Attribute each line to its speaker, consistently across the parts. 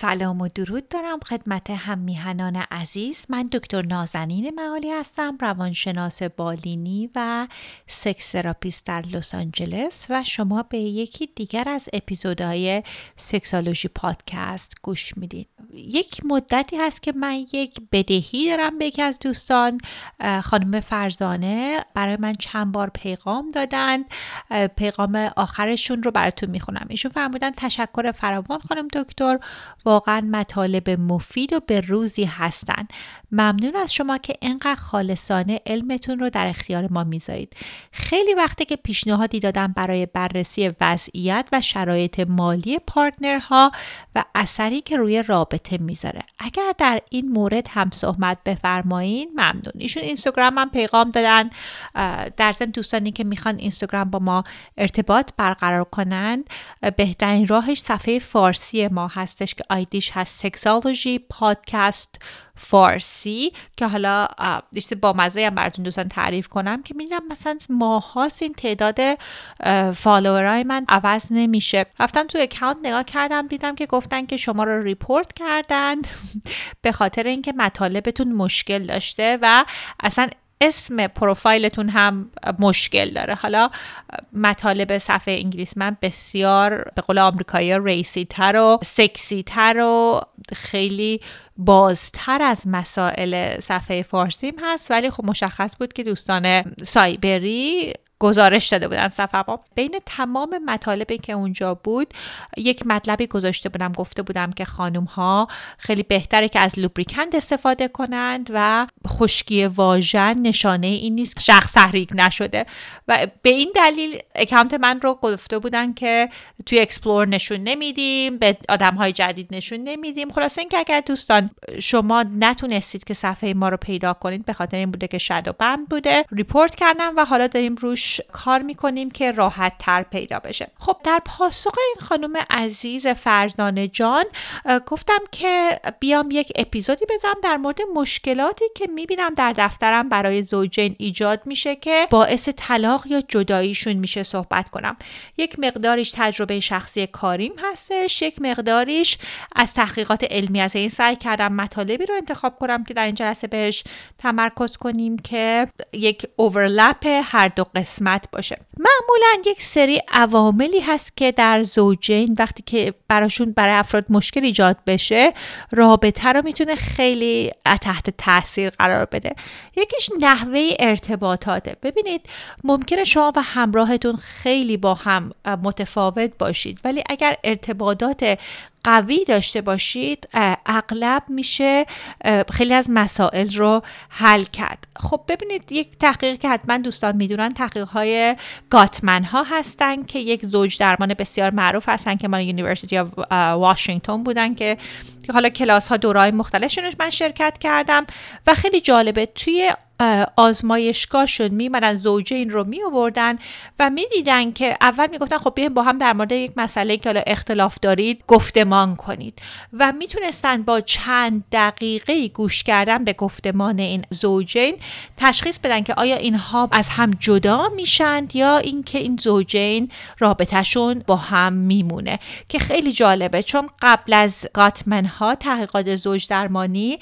Speaker 1: سلام و درود دارم خدمت هم میهنان عزیز. من دکتر نازنین معالی هستم روانشناس بالینی و sex therapist در لس آنجلس و شما به یکی دیگر از اپیزودهای Sexology Podcast گوش می‌دید یک مدتی هست که من یک بدهی دارم به یکی از دوستان. خانم فرزانه برای من چند بار پیغام دادن. پیغام آخرشون رو براتون می‌خونم. ایشون فرمودن تشکر فراوان خانم دکتر. واقعا مطالب مفید و به روزی هستن ممنون از شما که انقدر خالصانه علمتون رو در اختیار ما می‌ذارید. خیلی وقته که پیشنهادی دادم برای بررسی وضعیت و شرایط مالی پارتنرها و اثری که روی رابطه می‌ذاره. اگر در این مورد هم صحبت بفرمایین ممنون. ایشون اینستاگرام هم پیغام دادن. در ضمن دوستانی که می‌خوان اینستاگرام با ما ارتباط برقرار کنن بهترین راهش صفحه فارسی ما هستش که آیدیش هست سکسالوژی پادکست فارسی که حالا داستان بامزه هم براتون دوستان تعریف کنم که می‌دونم مثلا ماهاست این تعداد follower ای من عوض نمیشه. رفتم تو account نگاه کردم دیدم که گفتن که شما رو report کردن به خاطر اینکه مطالبتون مشکل داشته و اصلا اسم پروفایلتون هم مشکل داره. حالا مطالب صفحه انگلیس من بسیار به قول آمریکایی ریسی تر و سکسی تر و خیلی بازتر از مسائل صفحه فارسیم هست ولی خب مشخص بود که دوستان سایبری گزارش داده بودن صفحه بین تمام مطالبی که اونجا بود یک مطلبی گذاشته بودم گفته بودم که خانم ها خیلی بهتره که از لوبریکند استفاده کنند و خشکی واژن نشانه این نیست شخص تحریک نشده. و به این دلیل account من رو گفته بودن که توی explore نشون نمیدیم به آدم های جدید نشون نمیدیم. خلاصه اینکه اگر دوستان شما نتونستید که صفحه ما رو پیدا کنید به خاطر این بوده که shadow banned بوده. report کردم و حالا داریم روش کار می‌کنیم که راحت تر پیدا بشه. خب در پاسخ این خانم عزیز فرزانه جان گفتم که بیام یک اپیزودی بزنم در مورد مشکلاتی که می‌بینم در دفترم برای زوجین ایجاد میشه که باعث طلاق یا جداییشون میشه صحبت کنم. یک مقداریش تجربه شخصی کاریم هستش یک مقداریش از تحقیقات علمی از این سعی کردم مطالبی رو انتخاب کنم که در این جلسه بهش تمرکز کنیم که یک اوورلپ هر دو قسم قسمت باشه. معمولا یک سری عواملی هست که در زوجین وقتی که براشون برای افراد مشکل ایجاد بشه رابطه رو می‌تونه خیلی تحت تاثیر قرار بده. یکیش نحوه ارتباطاته. ببینید ممکنه شما و همراهتون خیلی با هم متفاوت باشید ولی اگر ارتباطات قوی داشته باشید اغلب میشه خیلی از مسائل رو حل کرد. خب ببینید یک تحقیقی که حتما دوستان می‌دونن تحقیق های گاتمن ها هستن که یک زوج درمان بسیار معروف هستن که مال University واشنگتن بودن که حالا کلاس ها دورای مختلفشون من شرکت کردم و خیلی جالبه توی آزمایشگاهشون میمدن زوجه این رو می آوردن و می‌دیدن که اول می‌گفتن خب بیایم با هم در مورد یک مسئله که حالا اختلاف دارید گفتمان کنید و می‌تونستن با چند دقیقه گوش کردن به گفتمان این زوجین تشخیص بدن که آیا اینها از هم جدا میشند یا اینکه این زوجین رابطهشون با هم میمونه که خیلی جالبه. چون قبل از گاتمن ها تحقیقات زوج درمانی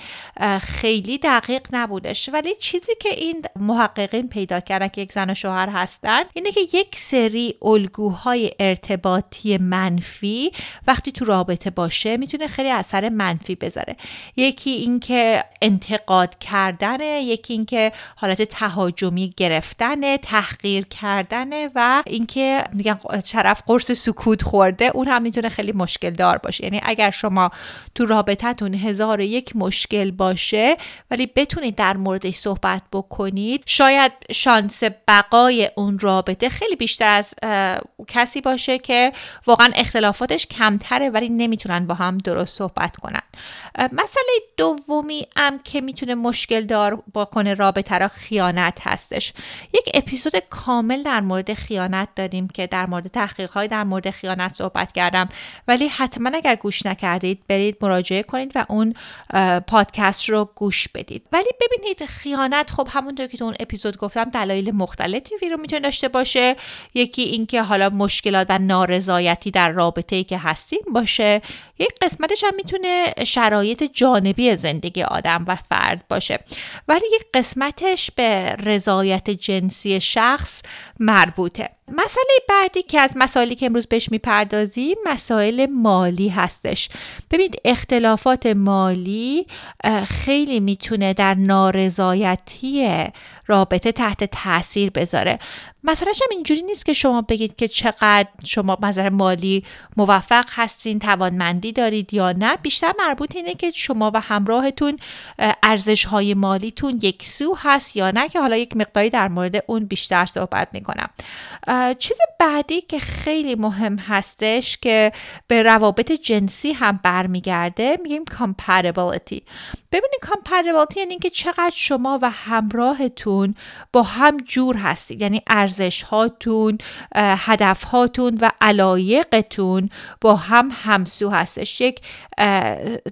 Speaker 1: خیلی دقیق نبودش ولی چیزی که این محققین پیدا کردن که یک زن و شوهر هستن اینه که یک سری الگوهای ارتباطی منفی وقتی تو رابطه باشه می‌تونه خیلی اثر منفی بذاره. یکی اینکه انتقاد کردنه یکی اینکه حالت تهاجمی گرفتن تحقیر کردنه و اینکه میگن شرف قرص سکوت خورده اون هم می‌تونه خیلی مشکل دار باشه. یعنی اگر شما تو رابطتون هزار یک مشکل باشه ولی بتونید در موردش صحبت بکنید. شاید شانس بقای اون رابطه خیلی بیشتر از کسی باشه که واقعا اختلافاتش کمتره ولی نمی‌تونن با هم درست صحبت کنن. مسئله دومی هم که می‌تونه مشکل دار با کنه رابطه را خیانت هستش. یک اپیزود کامل در مورد خیانت داریم که در مورد تحقیق در مورد خیانت صحبت کردم. ولی حتما اگر گوش نکردید برید مراجعه کنید و اون پادکست رو گوش بدید. ولی ببینید خیانت خب همونطور که تو اون اپیزود گفتم دلایل مختلفی رو می‌تونه داشته باشه. یکی اینکه حالا مشکلات و نارضایتی در رابطه ای که هستیم باشه. یک قسمتش هم می‌تونه شرایط جانبی زندگی آدم و فرد باشه. ولی یک قسمتش به رضایت جنسی شخص مربوطه. مسئله بعدی که از مسائلی که امروز بهش می‌پردازیم مسائل مالی هستش. ببینید اختلافات مالی خیلی می‌تونه در نارضایتی رابطه تحت تاثیر بذاره. مسئلهش هم اینجوری نیست که شما بگید که چقدر شما نظر مالی موفق هستین توانمندی دارید یا نه. بیشتر مربوط اینه که شما و همراهتون ارزش های مالیتون یکسو هست یا نه که حالا یک مقداری در مورد اون بیشتر صحبت می‌کنم. چیز بعدی که خیلی مهم هستش که به روابط جنسی هم برمیگرده میگیم compatibility. ببینید compatibility یعنی که چقدر شما و همراهتون با هم جور هستید. یعنی ارزش هاتون هدف هاتون و علایقتون با هم همسو هستش. یک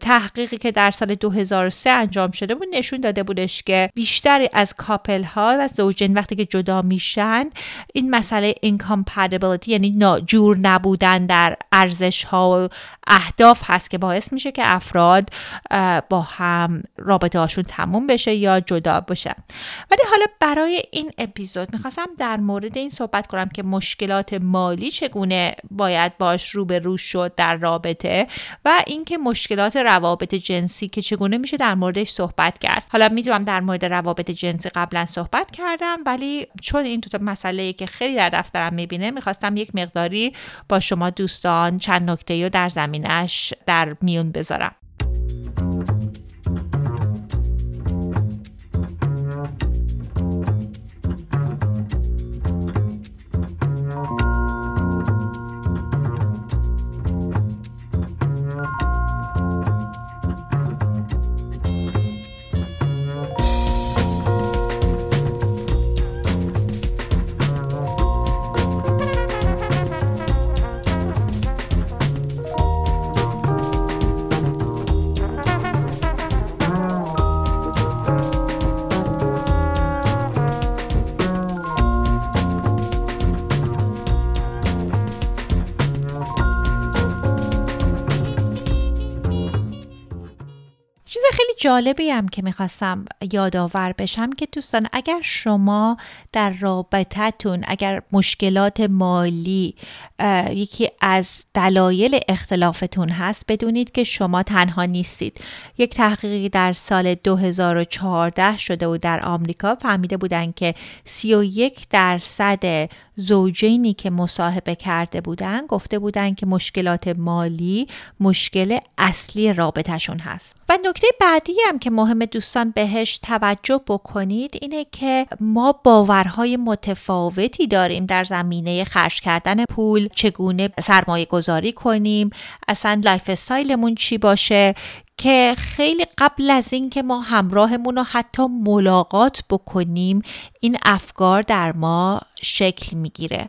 Speaker 1: تحقیقی که در سال 2003 انجام شده بود نشون داده بودش که بیشتری از کاپل ها و زوجین وقتی که جدا میشن این مسئله incompatibility یعنی جور نبودن در ارزش ها و اهداف هست که باعث میشه که افراد با هم رابطه هاشون تموم بشه یا جدا بشه ولی حالا برای این اپیزود می‌خواستم در مورد این صحبت کنم که مشکلات مالی چگونه باید باش روبرو شد در رابطه و اینکه مشکلات روابط جنسی که چگونه میشه در موردش صحبت کرد. حالا می‌دونم در مورد روابط جنسی قبلا صحبت کردم ولی چون این تو مسئله که خیلی در دفترم می‌بینه می‌خواستم یک مقداری با شما دوستان چند نکته رو در زمینش در میون بذارم. جالبی هم که می‌خواستم یادآور بشم که دوستان اگر شما در رابطتون اگر مشکلات مالی یکی از دلایل اختلافتون هست بدونید که شما تنها نیستید. یک تحقیقی در سال 2014 شده و در آمریکا فهمیده بودن که 31 درصد زوجینی که مصاحبه کرده بودن گفته بودن که مشکلات مالی مشکل اصلی رابطه‌شون هست. و نکته بعدی هم که مهم دوستان بهش توجه بکنید اینه که ما باورهای متفاوتی داریم در زمینه خرج کردن پول چگونه سرمایه گذاری کنیم اصلا lifestyle مون چی باشه که خیلی قبل از اینکه ما همراهمون رو حتی ملاقات بکنیم این افکار در ما شکل می‌گیره.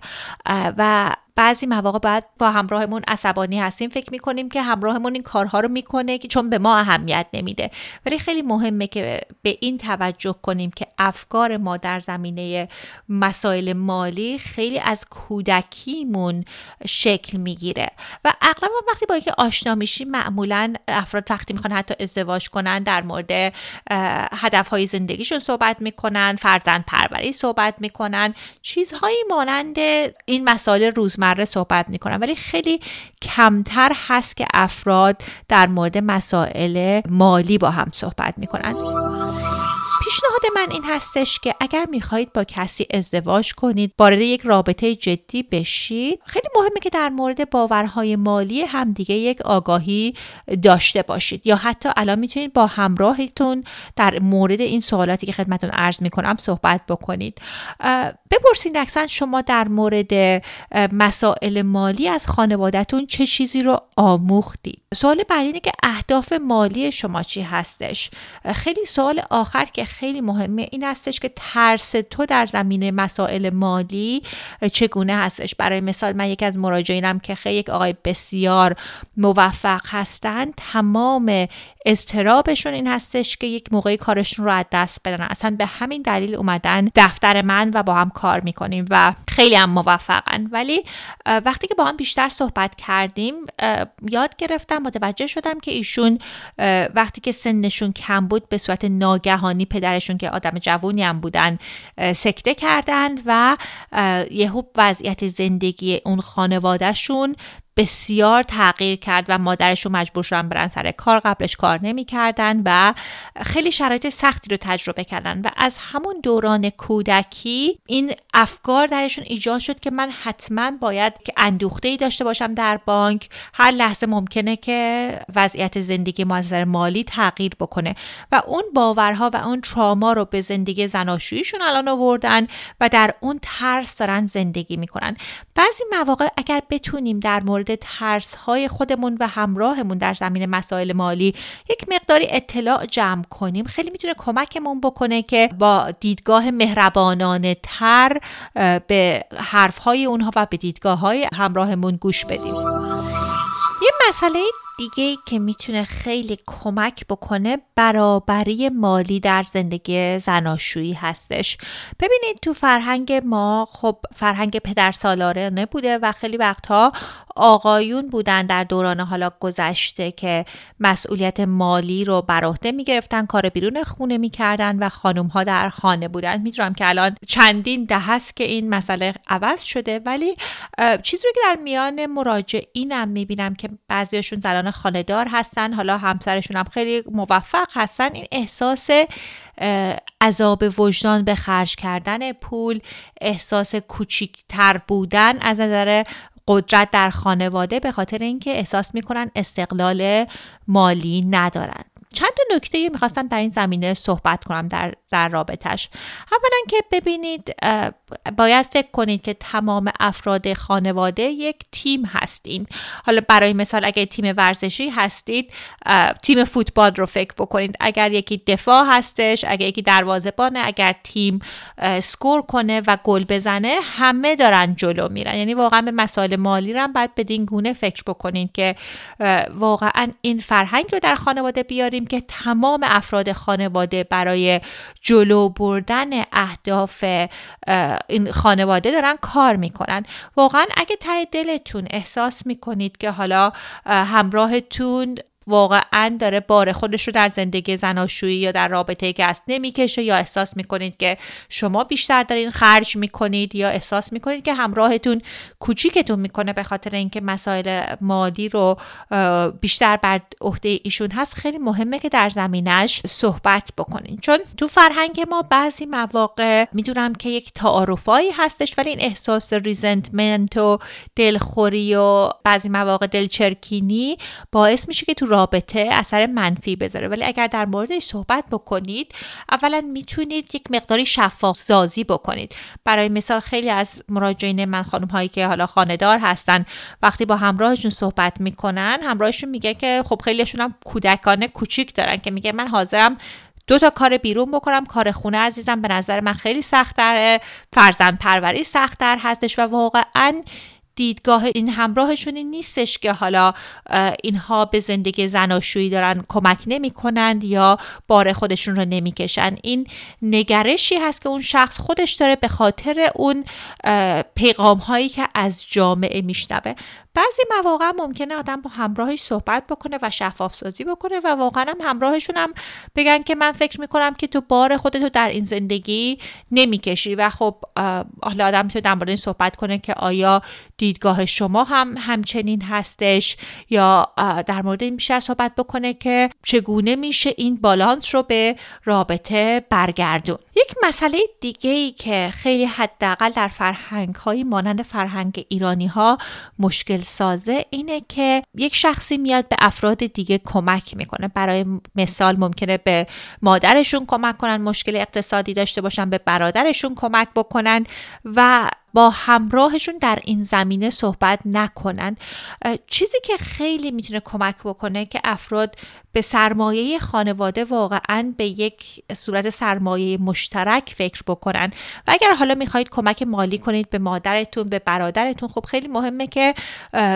Speaker 1: و بعضی مواقع بعد با همراهمون عصبانی هستیم. فکر می‌کنیم که همراهمون این کارها رو می‌کنه که چون به ما اهمیت نمیده. ولی خیلی مهمه که به این توجه کنیم که افکار ما در زمینه مسائل مالی خیلی از کودکیمون شکل می‌گیره. و اغلب وقتی با اینکه آشنا میشیم معمولا افراد وقتی می‌خوان حتی ازدواج کنن در مورد هدفهای زندگیشون صحبت می‌کنن فرزند پروری صحبت می‌کنن. چیزهایی مانند این مسائل روزمره روزمره صحبت می‌کنن ولی خیلی کمتر هست که افراد در مورد مسائل مالی با هم صحبت می‌کنن. پیشنهاد من این هستش که اگر می‌خواهید با کسی ازدواج کنید وارد یک رابطه جدی بشید. خیلی مهمه که در مورد باورهای مالی همدیگه یک آگاهی داشته باشید. یا حتی الان می‌تونید با همراهتون در مورد این سوالاتی که خدمتون عرض می‌کنم صحبت بکنید. بپرسید اکثر شما در مورد مسائل مالی از خانوادهتون چه چیزی رو آموختید؟ سوال بعدی اینه که اهداف مالی شما چی هستش؟ خیلی سوال آخر که خیلی مهمه این هستش که ترس تو در زمینه مسائل مالی چگونه هستش. برای مثال من یکی از مراجعینم که خیلی یک آقای بسیار موفق هستن تمام استرابشون این هستش که یک موقعی کارشون رو از دست بدن. اصلا به همین دلیل اومدن دفتر من و با هم کار می‌کنیم و خیلی هم موفقن. ولی وقتی که با هم بیشتر صحبت کردیم یاد گرفتم متوجه شدم که ایشون وقتی که سنشون کم بود به صورت ناگهانی پدرشون که آدم جوونی هم بودن سکته کردن و یهو وضعیت زندگی اون خانوادهشون بسیار تغییر کرد و مادرشون مجبور شدن برن سر کار قبلش کار نمی‌کردن و خیلی شرایط سختی رو تجربه کردن و از همون دوران کودکی این افکار درشون ایجاد شد که من حتما باید که اندوخته ای داشته باشم در بانک. هر لحظه ممکنه که وضعیت زندگی ما از مالی تغییر بکنه و اون باورها و اون تراما رو به زندگی زناشوییشون الان آوردن و در اون ترس دارن زندگی می‌کنن. بعضی مواقع اگر بتونیم در مورد مورد ترس های خودمون و همراهمون در زمین مسائل مالی یک مقداری اطلاع جمع کنیم. خیلی می‌تونه کمکمون بکنه که با دیدگاه مهربانانه تر به حرف های اونها و به دیدگاه های همراهمون گوش بدیم. یه مسئله دیگه که می‌تونه خیلی کمک بکنه برابری مالی در زندگی زناشویی هستش. ببینید تو فرهنگ ما خب فرهنگ پدر سالارانه بوده و خیلی وقتها آقایون بودن در دوران حالا گذشته که مسئولیت مالی رو بر عهده می‌گرفتن کار بیرون خونه می‌کردن و خانم ها در خانه بودن. می‌دونم که الان چندین ده هست که این مسئله عوض شده ولی چیزی رو که در میان مراجعینم می‌بینم که بعضیشون زنان خانهدار هستن حالا همسرشون هم خیلی موفق هستن. این احساس عذاب وجدان به خرج کردن پول احساس کوچیکتر بودن از نظر قدرت در خانواده به خاطر اینکه احساس می‌کنن استقلال مالی ندارن. چند تا نکته می‌خواستم در این زمینه صحبت کنم در, در رابطش اولا که ببینید باید فکر کنید که تمام افراد خانواده یک تیم هستین. حالا برای مثال اگر تیم ورزشی هستید تیم فوتبال رو فکر بکنید. اگر یکی دفاع هستش اگر یکی دروازه‌بانه اگر تیم سکور کنه و گل بزنه همه دارن جلو میرن. یعنی واقعا به مسائل مالی رو باید بدین گونه فکر بکنید که واقعا این فرهنگ رو در خانواده بیاریم. که تمام افراد خانواده برای جلو بردن اهداف این خانواده دارن کار می‌کنن. واقعا اگه ته دلتون احساس می‌کنید که حالا همراهتون واقعا داره بار خودش رو در زندگی زناشویی یا در رابطه که است نمی‌کشه یا احساس می‌کنید که شما بیشتر دارین خرج می‌کنید یا احساس می‌کنید که همراهتون کوچیکتون می‌کنه به خاطر اینکه مسائل مالی رو بیشتر بر عهده ایشون هست خیلی مهمه که در زمینش صحبت بکنین. چون تو فرهنگ ما بعضی مواقع می‌دونم که یک تعارفایی هستش ولی این احساس ریزنتمنت و دلخوری و بعضی مواقع دلچرکینی باعث میشه که تو رابطه اثر منفی بذاره. ولی اگر در موردش صحبت بکنید اولا می‌تونید یک مقداری شفاف سازی بکنید. برای مثال خیلی از مراجعین من خانم هایی که حالا خاندار هستن وقتی با همراهشون صحبت می‌کنن همراهشون میگه که خب خیلیشون هم کودکانه کوچیک دارن که میگه من حاضرم دو تا کار بیرون بکنم کار خونه عزیزم. به نظر من خیلی سختره فرزند پروری سختتر هستش و واقعا دیدگاه این همراهشون نیستش که حالا اینها به زندگی زناشویی دارن کمک نمی کنند یا بار خودشون رو نمی‌کشن. این نگرشی هست که اون شخص خودش داره به خاطر اون پیغام هایی که از جامعه میشنوه. بعضی مواقع ممکنه آدم با همراهش صحبت بکنه و شفاف سازی بکنه و واقعا هم همراهشون هم بگن که من فکر می‌کنم که تو بار خودتو در این زندگی نمی‌کشی. و خب حالا آدم می‌تونه در مورد این صحبت کنه که آیا دیدگاه شما هم همچنین هستش یا در مورد این بیشتر صحبت بکنه که چگونه میشه این بالانس رو به رابطه برگردون. یک مسئله دیگه ای که خیلی حداقل در فرهنگ های مانند فرهنگ ایرانی ها مشکل سازه اینه که یک شخصی میاد به افراد دیگه کمک می‌کنه. برای مثال ممکنه به مادرشون کمک کنن مشکل اقتصادی داشته باشن به برادرشون کمک بکنن و با همراهشون در این زمینه صحبت نکنن چیزی که خیلی می‌تونه کمک بکنه که افراد به سرمایه خانواده واقعا به یک صورت سرمایه مشترک فکر بکنن. و اگر حالا می‌خواهید کمک مالی کنید به مادرتون به برادرتون خب خیلی مهمه که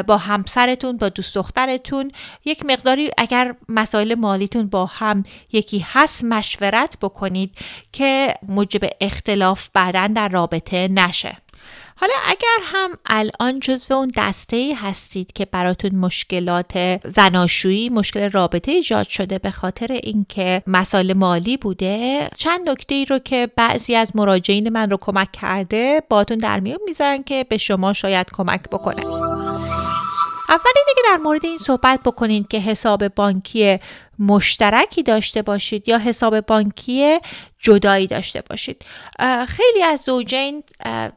Speaker 1: با همسرتون با دوست دخترتون یک مقداری اگر مسائل مالیتون با هم یکی هست مشورت بکنید که موجب اختلاف بعدا در رابطه نشه. حالا اگر هم الان جزو اون دسته ای هستید که براتون مشکلات زناشویی مشکل رابطه ایجاد شده به خاطر اینکه مسائل مالی بوده چند نکته ای رو که بعضی از مراجعین من رو کمک کرده باتون در میون می‌ذارن که به شما شاید کمک بکنه. اول اینه که در مورد این صحبت بکنید که حساب بانکی مشترکی داشته باشید یا حساب بانکی جدایی داشته باشید. خیلی از زوجین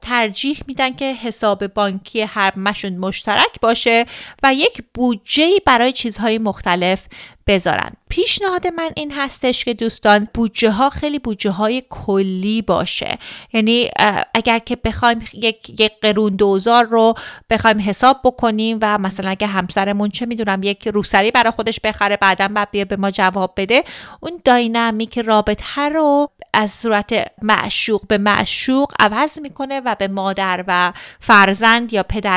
Speaker 1: ترجیح میدن که حساب بانکی هر مشون مشترک باشه و یک بودجه برای چیزهای مختلف بذارن. پیشنهاد من این هستش که دوستان بودجه ها خیلی بودجه های کلی باشه. یعنی اگر که بخوایم یک, یک قرون دوزار رو بخوایم حساب بکنیم و مثلا اگه همسرمون چه می‌دونم یک روسری برای خودش بخره بعدا بعد بیا به ما جواب بده. اون داینامیک رابطه رو از صورت معشوق به معشوق عوض می‌کنه و به مادر و فرزند یا پدر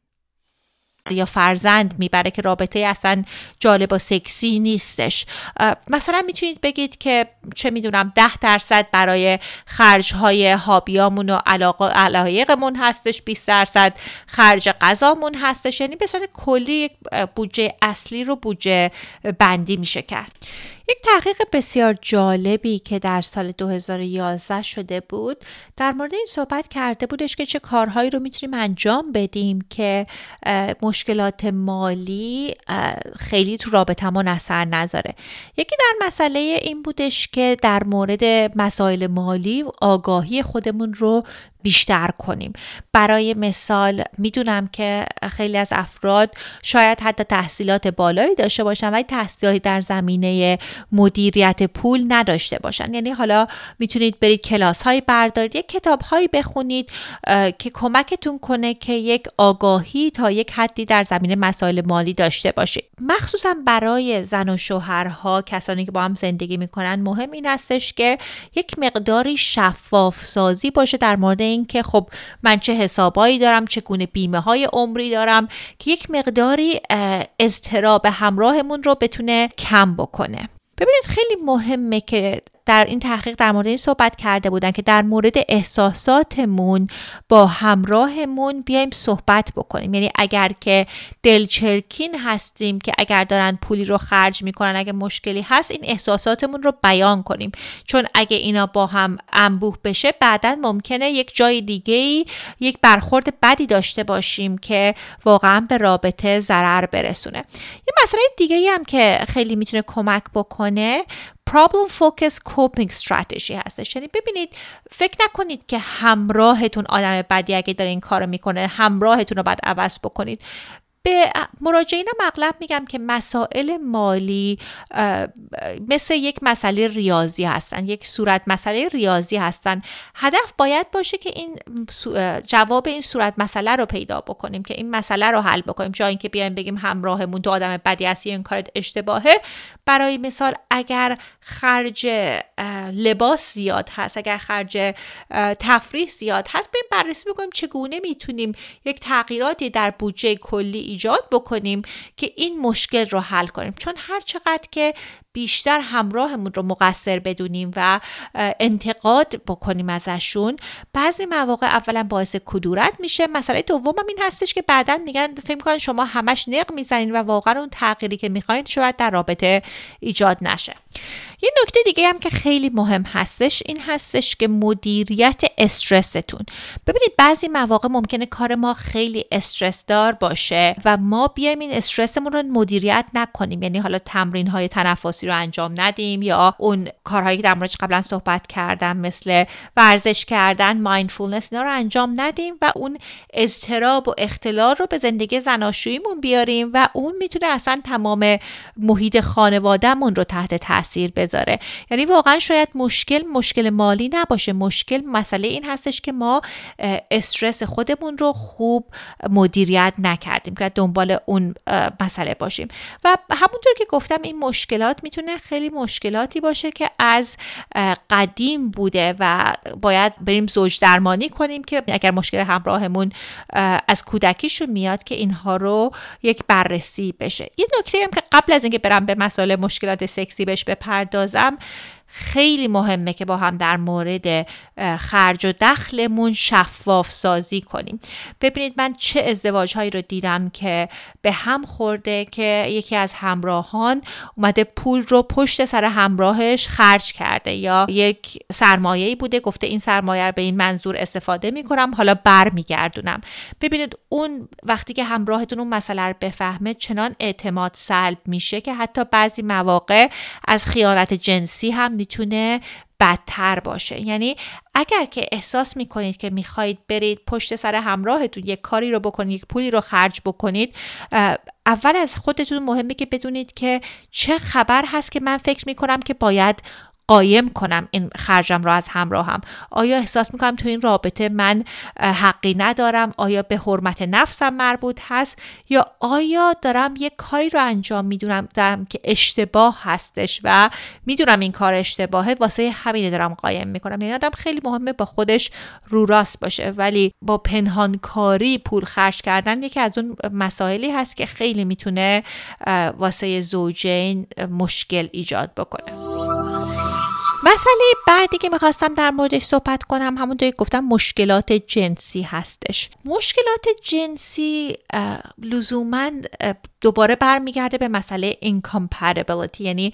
Speaker 1: یا فرزند می‌بره که رابطه اصلا جالب و سکسی نیستش. مثلا می‌تونید بگید که چه می‌دونم ده درصد برای خرج های هابیامون و علایقمون هستش 20 درصد خرج غذامون هستش. یعنی به صورت کلی بودجه اصلی رو بودجه بندی میشه کرد. یک تحقیق بسیار جالبی که در سال 2011 شده بود. در مورد این صحبت کرده بودش که چه کارهایی رو می‌تونیم انجام بدیم که مشکلات مالی خیلی تو رابطمون اثر نذاره. یکی در مسئله این بودش که در مورد مسائل مالی آگاهی خودمون رو بیشتر کنیم. برای مثال می‌دونم که خیلی از افراد شاید حتی تحصیلات بالایی داشته باشن ولی تحصیلاتی در زمینه مدیریت پول نداشته باشن. یعنی حالا می‌تونید برید کلاس های بردارید یک کتاب هایی بخونید که کمکتون کنه که یک آگاهی تا یک حدی در زمینه مسائل مالی داشته باشید. مخصوصا برای زن و شوهرها کسانی که با هم زندگی می‌کنن مهم این هستش که یک مقداری شفاف سازی باشه در مورد اینکه خب من چه حسابایی دارم چگونه بیمه های عمری دارم که یک مقداری اضطراب همراهمون رو بتونه کم بکنه. ببینید خیلی مهمه که در این تحقیق در مورد این صحبت کرده بودن که در مورد احساساتمون با همراهمون بیایم صحبت بکنیم. یعنی اگر که دلچرکین هستیم که اگر دارن پولی رو خرج می‌کنن اگه مشکلی هست این احساساتمون رو بیان کنیم. چون اگه اینا با هم انبوه بشه بعدا ممکنه یک جای دیگه ای یک برخورد بدی داشته باشیم که واقعا به رابطه ضرر برسونه. یه مسئله دیگه هم که خیلی می‌تونه کمک بکنه problem focus coping strategy هستش. یعنی ببینید فکر نکنید که همراهتون آدم بدی اگه داره این کارو می‌کنه همراهتون رو باید عوض بکنید. به مراجعین اغلب میگم که مسائل مالی مثل یک مسئله ریاضی هستن یک صورت مسئله ریاضی هستن. هدف باید باشه که این جواب این صورت مسئله رو پیدا بکنیم که این مسئله رو حل بکنیم. جای اینکه بیایم بگیم همراهمون دو آدم بدی هستی این کار اشتباهه. برای مثال اگر خرج لباس زیاد هست. اگر خرج تفریح زیاد هست بریم بررسی بکنیم چگونه می‌تونیم یک تغییراتی در بودجه کلی ایجاد بکنیم که این مشکل رو حل کنیم. چون هر چقدر که بیشتر همراهمون رو مقصر بدونیم و انتقاد بکنیم ازشون. بعضی مواقع اولا باعث کدورت میشه. مسئله دوم هم این هستش که بعدا میگن فکر می‌کنن شما همش نق می‌زنین و واقعا اون تغییری که می‌خواین شاید در رابطه ایجاد نشه. یه نکته دیگه هم که خیلی مهم هستش این هستش که مدیریت استرستون. ببینید بعضی مواقع ممکنه کار ما خیلی استرس دار باشه و ما بیایم این استرسمون رو مدیریت نکنیم. یعنی حالا تمرین های رو انجام ندیم یا اون کارهایی که در موردش قبلا صحبت کردم مثل ورزش کردن مایندفولنس اینا رو انجام ندیم و اون اضطراب و اختلال رو به زندگی زناشوییمون بیاریم و اون می‌تونه اصلا تمام محیط خانوادهمون رو تحت تاثیر بذاره. یعنی واقعا شاید مشکل مشکل مالی نباشه. مشکل مسئله این هستش که ما استرس خودمون رو خوب مدیریت نکردیم که دنبال اون مسئله باشیم. و همونطور که گفتم این مشکلات می‌تونه خیلی مشکلاتی باشه که از قدیم بوده و باید بریم زوج درمانی کنیم که اگر مشکل همراهمون از کودکیشون میاد که اینها رو یک بررسی بشه. یه نکته هم که قبل از اینکه برم به مسائل مشکلات سکسی بهش بپردازم خیلی مهمه که با هم در مورد خرج و دخلمون شفاف سازی کنیم. ببینید من چه ازدواج هایی رو دیدم که به هم خورده که یکی از همراهان اومده پول رو پشت سر همراهش خرج کرده یا یک سرمایه بوده گفته این سرمایه رو به این منظور استفاده می‌کنم حالا بر میگردونم ببینید اون وقتی که همراهتون اون مسئله رو بفهمه چنان اعتماد سلب میشه که حتی بعضی مواقع از خیانت جنسی هم می‌تونه بدتر باشه. یعنی اگر که احساس می‌کنید که می‌خواهید برید پشت سر همراهتون یک کاری رو بکنید یک پولی رو خرج بکنید اول از خودتون مهمه که بدونید که چه خبر هست که من فکر می‌کنم که باید قایم کنم این خرجم را از همراهم. آیا احساس می‌کنم تو این رابطه من حقی ندارم؟ آیا به حرمت نفسم مربوط هست؟ یا آیا دارم یک کاری رو انجام می‌دونم دارم که اشتباه هستش و می‌دونم این کار اشتباهه؟ واسه همینه دارم قایم می‌کنم. یعنی آدم خیلی مهمه با خودش رو راست باشه. ولی با پنهانکاری پول خرج کردن یکی از اون مسائلی هست که خیلی می‌تونه واسه زوجین مشکل ایجاد بکنه. مسئله بعدی که می‌خواستم در موردش صحبت کنم همونطوری گفتم مشکلات جنسی هستش. مشکلات جنسی لزوما دوباره برمیگرده به مسئله incompatibility یعنی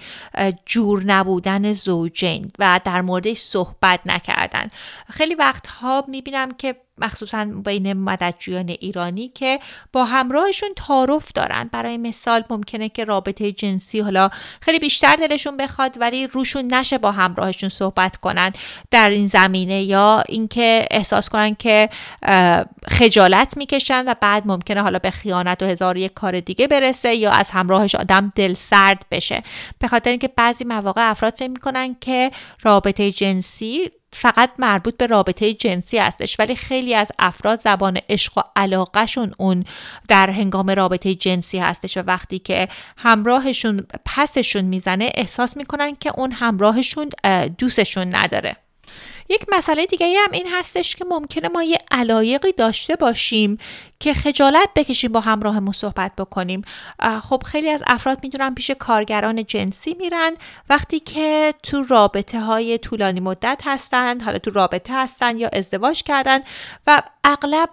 Speaker 1: جور نبودن زوجین و در موردش صحبت نکردن. خیلی وقتها می‌بینم که مخصوصا بین مددجویان ایرانی که با همراهشون تعارف دارن. برای مثال ممکنه که رابطه جنسی حالا خیلی بیشتر دلشون بخواد ولی روشون نشه با همراهشون صحبت کنن در این زمینه یا اینکه احساس کنن که خجالت می‌کشن و بعد ممکنه حالا به خیانت و هزار یک کار دیگه برسه یا از همراهش آدم دل سرد بشه. به خاطر اینکه بعضی مواقع افراد فکر می‌کنن که رابطه جنسی فقط مربوط به رابطه جنسی هستش ولی خیلی از افراد زبان عشق و علاقهشون اون در هنگام رابطه جنسی هستش و وقتی که همراهشون پسشون می‌زنه احساس می‌کنن که اون همراهشون دوستشون نداره. یک مسئله دیگه هم این هستش که ممکنه ما یه علایقی داشته باشیم که خجالت بکشیم با همراهمون صحبت بکنیم. خب خیلی از افراد می‌دونن پیش کارگران جنسی میرن. وقتی که تو رابطه های طولانی مدت هستن حالا تو رابطه هستن یا ازدواج کردن و اغلب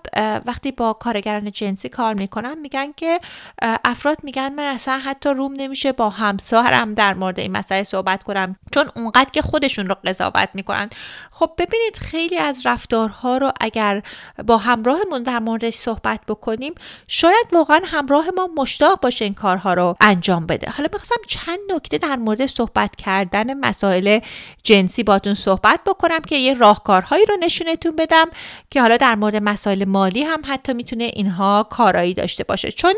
Speaker 1: وقتی با کارگران جنسی کار می‌کنن میگن که افراد میگن من اصلا حتی روم نمیشه با همسرم در مورد این مسئله صحبت کنم. چون اونقدر که خودشون رو قضاوت می‌کنن. خب ببینید خیلی از رفتارها رو اگر با همراهمون در موردش صحبت بکنیم شاید واقعا همراه ما مشتاق باشه این کارها رو انجام بده. حالا می‌خواستم چند نکته در مورد صحبت کردن مسائل جنسی باتون صحبت بکنم که یه راهکارهایی رو نشونتون بدم که حالا در مورد مسائل مالی هم حتی می‌تونه اینها کارایی داشته باشه. چون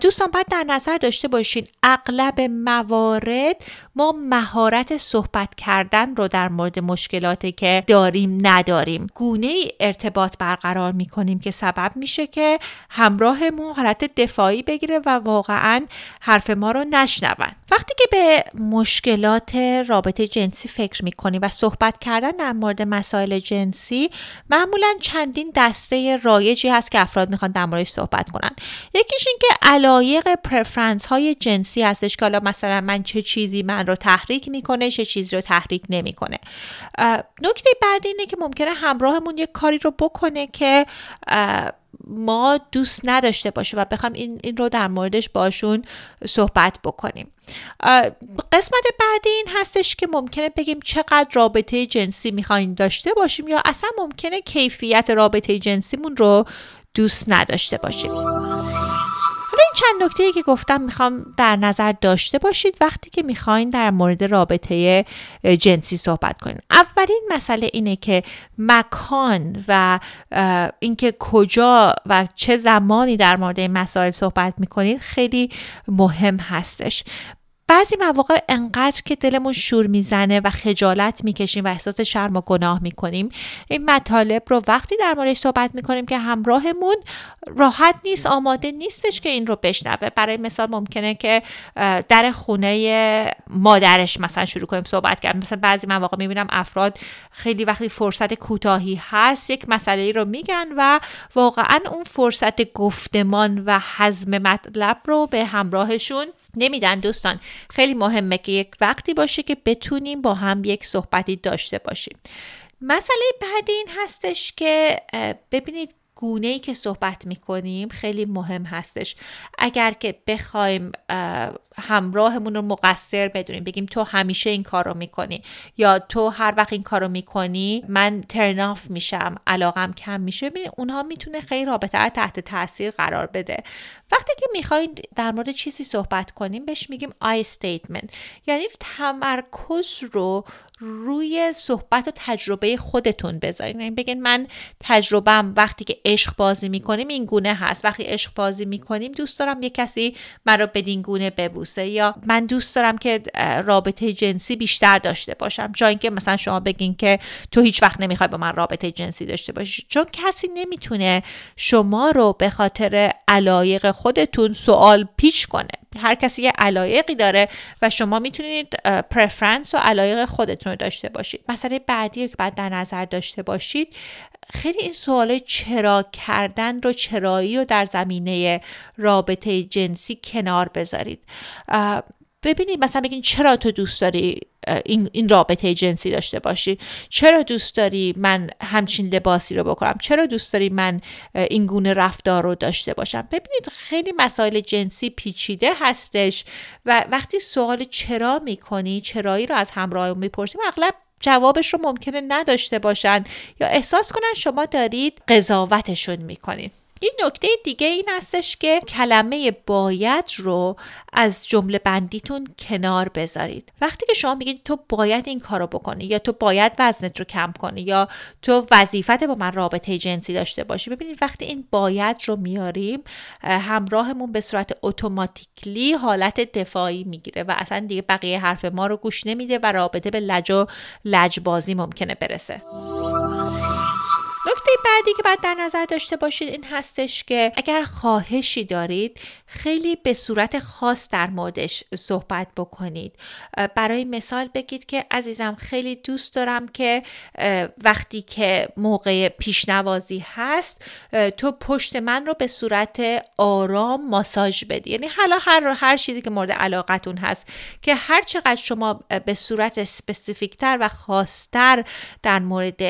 Speaker 1: دوستان باید در نظر داشته باشین اغلب موارد ما مهارت صحبت کردن رو در مورد مشکلاتی که داریم نداریم. گونه ارتباط برقرار می‌کنیم که سبب میشه که همراهمون حالت دفاعی بگیره و واقعا حرف ما رو نشنون. وقتی که به مشکلات رابطه جنسی فکر می‌کنیم و صحبت کردن در مورد مسائل جنسی معمولا چندین دسته رایجی هست که افراد می‌خوان در موردش صحبت کنن. یکیش این که علایق پرفرنس های جنسی هستش که حالا مثلا من چه چیزی من رو تحریک می‌کنه چه چیزی رو تحریک نمی‌کنه. نکته بعدی اینه که ممکنه همراهمون یک کاری رو بکنه که ما دوست نداشته باشه و بخوام این, این رو در موردش باشون صحبت بکنیم. قسمت بعدی این هستش که ممکنه بگیم چقدر رابطه جنسی می‌خوایم داشته باشیم یا اصلا ممکنه کیفیت رابطه جنسیمون رو دوست نداشته باشیم. چند نکته ای که گفتم می‌خوام در نظر داشته باشید وقتی که می‌خواین در مورد رابطه جنسی صحبت کنید اولین مسئله اینه که مکان و اینکه کجا و چه زمانی در مورد این مسائل صحبت می‌کنید خیلی مهم هستش. بعضی مواقع انقدر که دلمون شور می‌زنه و خجالت می‌کشیم و احساس شرم و گناه می‌کنیم این مطالب رو وقتی در موردش صحبت می‌کنیم که همراهمون راحت نیست آماده نیستش که این رو بشنوه. برای مثال ممکنه که در خونه مادرش مثلا شروع کنیم صحبت کردن. مثلا بعضی مواقع می‌بینم افراد خیلی وقتی فرصت کوتاهی هست یک مسئله رو میگن و واقعا اون فرصت گفتمان و حزم مطلب رو به همراهشون نمیدن دوستان. خیلی مهمه که یک وقتی باشه که بتونیم با هم یک صحبتی داشته باشیم. مسئله بعدی این هستش که ببینید گونه ای که صحبت می‌کنیم خیلی مهم هستش. اگر که بخوایم همراهمون رو مقصر بدونیم بگیم تو همیشه این کار رو می‌کنی یا تو هر وقت این کار رو می‌کنی من ترناف میشم علاقم کم میشه. اونها می‌تونه خیلی رابطه تحت تاثیر قرار بده. وقتی که می‌خواین در مورد چیزی صحبت کنیم بهش میگیم آی statement. یعنی تمرکز رو روی صحبت و تجربه خودتون بذارین. یعنی بگین من تجربم وقتی که عشق بازی می‌کنیم این گونه هست. وقتی عشق بازی می‌کنیم دوست دارم یه کسی مرا بدین گونه ببوسه یا من دوست دارم که رابطه جنسی بیشتر داشته باشم. جای اینکه مثلا شما بگین که تو هیچ وقت نمی‌خوای با من رابطه جنسی داشته باشی. چون کسی نمی‌تونه شما رو به خاطر علایق خودتون سوال پیچ کنه. هر کسی یه علایقی داره و شما می‌تونید پرفرنس و علایق خودتون رو داشته باشید. مسئله بعدی که بعد در نظر داشته باشید خیلی این سوال چرا کردن رو چرایی رو در زمینه رابطه جنسی کنار بذارید. ببینید مثلا بگین چرا تو دوست داری این, این رابطه جنسی داشته باشی؟ چرا دوست داری من همچین لباسی رو بکنم؟ چرا دوست داری من این گونه رفتار رو داشته باشم؟ ببینید خیلی مسائل جنسی پیچیده هستش و وقتی سوال چرا می‌کنی چرایی رو از همراه می‌پرسیم اغلب جوابش رو ممکنه نداشته باشن یا احساس کنن شما دارید قضاوتشون می‌کنید. این نکته دیگه این هستش که کلمه باید رو از جمله بندیتون کنار بذارید. وقتی که شما میگید تو باید این کارو بکنی یا تو باید وزنت رو کم کنی یا تو وظیفت با من رابطه جنسی داشته باشی ببینید وقتی این باید رو میاریم همراهمون به صورت اتوماتیکلی حالت دفاعی می‌گیره و اصلا دیگه بقیه حرف ما رو گوش نمیده و رابطه به لج و لجبازی ممکنه برسه. نکته بعدی که باید در نظر داشته باشید این هستش که اگر خواهشی دارید خیلی به صورت خاص در موردش صحبت بکنید. برای مثال بگید که عزیزم خیلی دوست دارم که وقتی که موقع پیشنوازی هست تو پشت من رو به صورت آرام ماساژ بدی. یعنی حالا هر هر چیزی که مورد علاقتون هست که هر چقدر شما به صورت سپسیفیکتر و خاصتر در مورد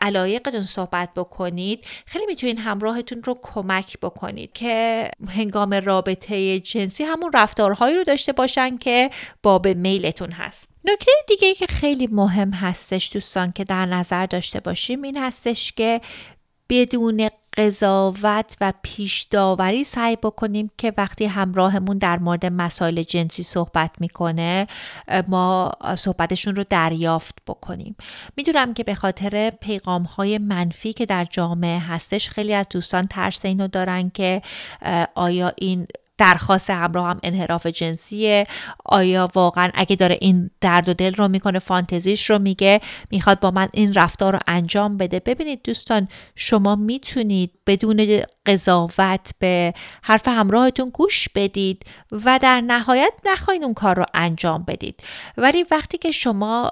Speaker 1: علایقتون صحبت بکنید. خیلی می‌تونید همراهتون رو کمک بکنید که هنگام رابطه جنسی همون رفتارهایی رو داشته باشن که باب میلتون هست. نکته دیگه که خیلی مهم هستش دوستان که در نظر داشته باشیم این هستش که بدون قضاوت و پیش داوری سعی بکنیم که وقتی همراهمون در مورد مسائل جنسی صحبت می‌کنه ما صحبتشون رو دریافت بکنیم. می‌دونم که به خاطر پیغام های منفی که در جامعه هستش خیلی از دوستان ترس اینو دارن که آیا این درخواست همراه هم انحراف جنسیه. آیا واقعا اگه داره این درد و دل رو می‌کنه فانتزیش رو میگه می‌خواد با من این رفتار رو انجام بده. ببینید دوستان شما می‌تونید بدون قضاوت به حرف همراهتون گوش بدید و در نهایت نخواین اون کار رو انجام بدید. ولی وقتی که شما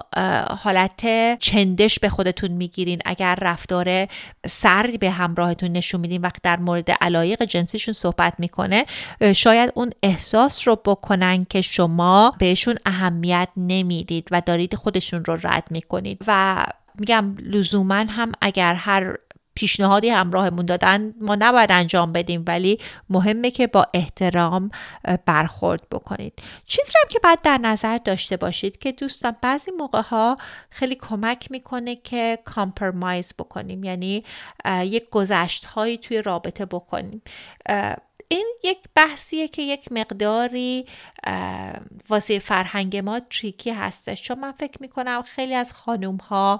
Speaker 1: حالت چندش به خودتون می‌گیرین اگر رفتار سردی به همراهتون نشون میدین وقتی در مورد علایق جنسیشون صحبت می‌کنه شاید اون احساس رو بکنن که شما بهشون اهمیت نمی‌دید و دارید خودشون رو رد می‌کنید. و میگم لزوما هم اگر هر پیشنهادی همراهمون دادن ما نباید انجام بدیم ولی مهمه که با احترام برخورد بکنید. چیزی هم که باید در نظر داشته باشید که دوستان بعضی موقع ها خیلی کمک می‌کنه که کامپرمایز بکنیم یعنی یک گذشت هایی توی رابطه بکنیم. این یک بحثیه که یک مقداری واسه فرهنگ ما تریکی هستش. چون من فکر می‌کنم خیلی از خانوم ها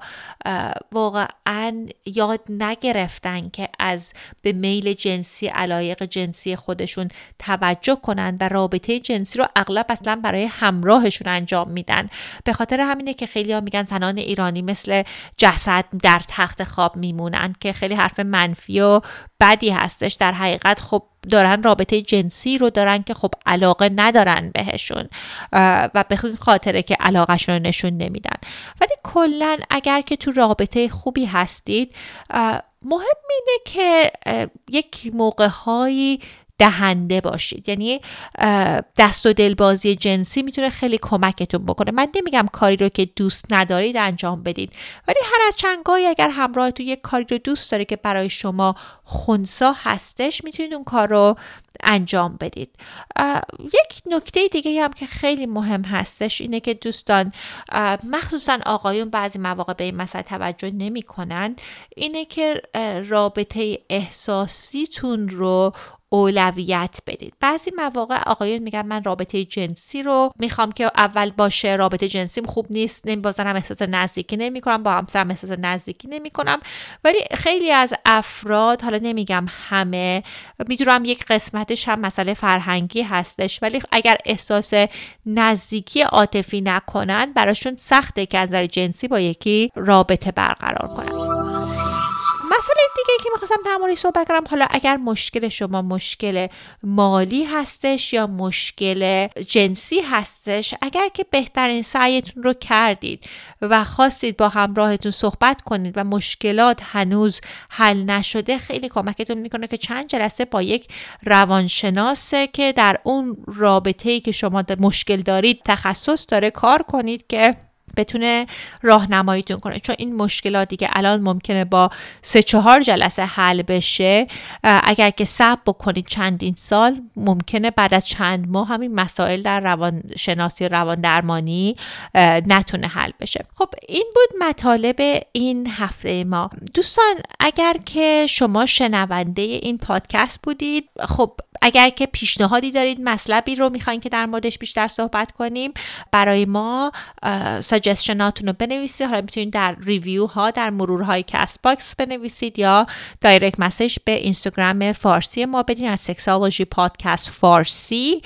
Speaker 1: واقعا یاد نگرفتن که از به میل جنسی علایق جنسی خودشون توجه کنن و رابطه جنسی رو اغلب اصلا برای همراهشون انجام میدن. به خاطر همینه که خیلی ها میگن زنان ایرانی مثل جسد در تخت خواب میمونن که خیلی حرف منفی و بدی هستش. در حقیقت خب دارن رابطه جنسی رو دارن که خب علاقه ندارن بهشون و به خاطره که علاقهشون رو نشون نمیدن. ولی کلا اگر که تو رابطه خوبی هستید مهم اینه که یک موقع هایی دهنده باشید. یعنی دست و دلبازی جنسی می‌تونه خیلی کمکتون بکنه. من نمیگم کاری رو که دوست ندارید انجام بدید ولی هر از چنگایی اگر همراهتون یک کاری رو دوست داره که برای شما خونسا هستش می‌تونید اون کار رو انجام بدید. یک نکته دیگه هم که خیلی مهم هستش اینه که دوستان مخصوصا آقایون بعضی مواقع به این مسئله توجه نمی کنن اینه که رابطه احساسیتون رو اولویت بدید. بعضی مواقع آقایون میگن من رابطه جنسی رو می‌خوام که اول باشه رابطه جنسیم خوب نیست نمیبازنم احساس نزدیکی نمی‌کنم با همسرم احساس نزدیکی نمی‌کنم. ولی خیلی از افراد حالا نمیگم همه می‌دونم یک قسمتش هم مسئله فرهنگی هستش ولی اگر احساس نزدیکی عاطفی نکنن براشون سخته که از نظر جنسی با یکی رابطه برقرار کنن. مسئله دیگه که می‌خواستم در موردش صحبت کنم حالا اگر مشکل شما مشکل مالی هستش یا مشکل جنسی هستش اگر که بهترین سعیتون رو کردید و خواستید با همراهتون صحبت کنید و مشکلات هنوز حل نشده خیلی کمکتون می‌کنه که چند جلسه با یک روانشناسه که در اون رابطه ای که شما مشکل دارید تخصص داره کار کنید که بتونه راهنماییتون کنه. چون این مشکلات دیگه الان ممکنه با سه چهار جلسه حل بشه اگر که صبر بکنید چندین سال ممکنه بعد از چند ماه همین مسائل در روان شناسی روان درمانی نتونه حل بشه. خب این بود مطالب این هفته ما. دوستان اگر که شما شنونده این پادکست بودید خب اگر که پیشنهادی دارید مطلبی رو می‌خواین که در موردش بیشتر صحبت کنیم برای ما suggestion اتون رو بنویسید. حالا می‌تونید در review ها در مرورهای Castbox بنویسید یا direct message به اینستاگرام فارسی ما بدین از سکسالوژی پادکست فارسی.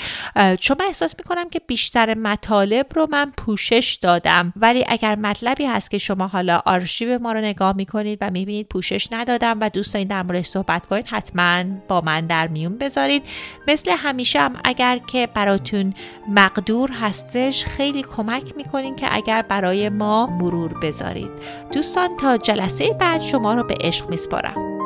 Speaker 1: چون من احساس می‌کنم که بیشتر مطالب رو من پوشش دادم. ولی اگر مطلبی هست که شما حالا آرشیو ما رو نگاه می‌کنید و می‌بینید پوشش ندادم و دوست دارید در موردش صحبت کنید حتما با من در میون بذارید. مثل همیشه هم اگر که براتون مقدور هستش خیلی کمک می‌کنین که اگر برای ما مرور بذارید. دوستان تا جلسه بعد شما رو به عشق میسپارم.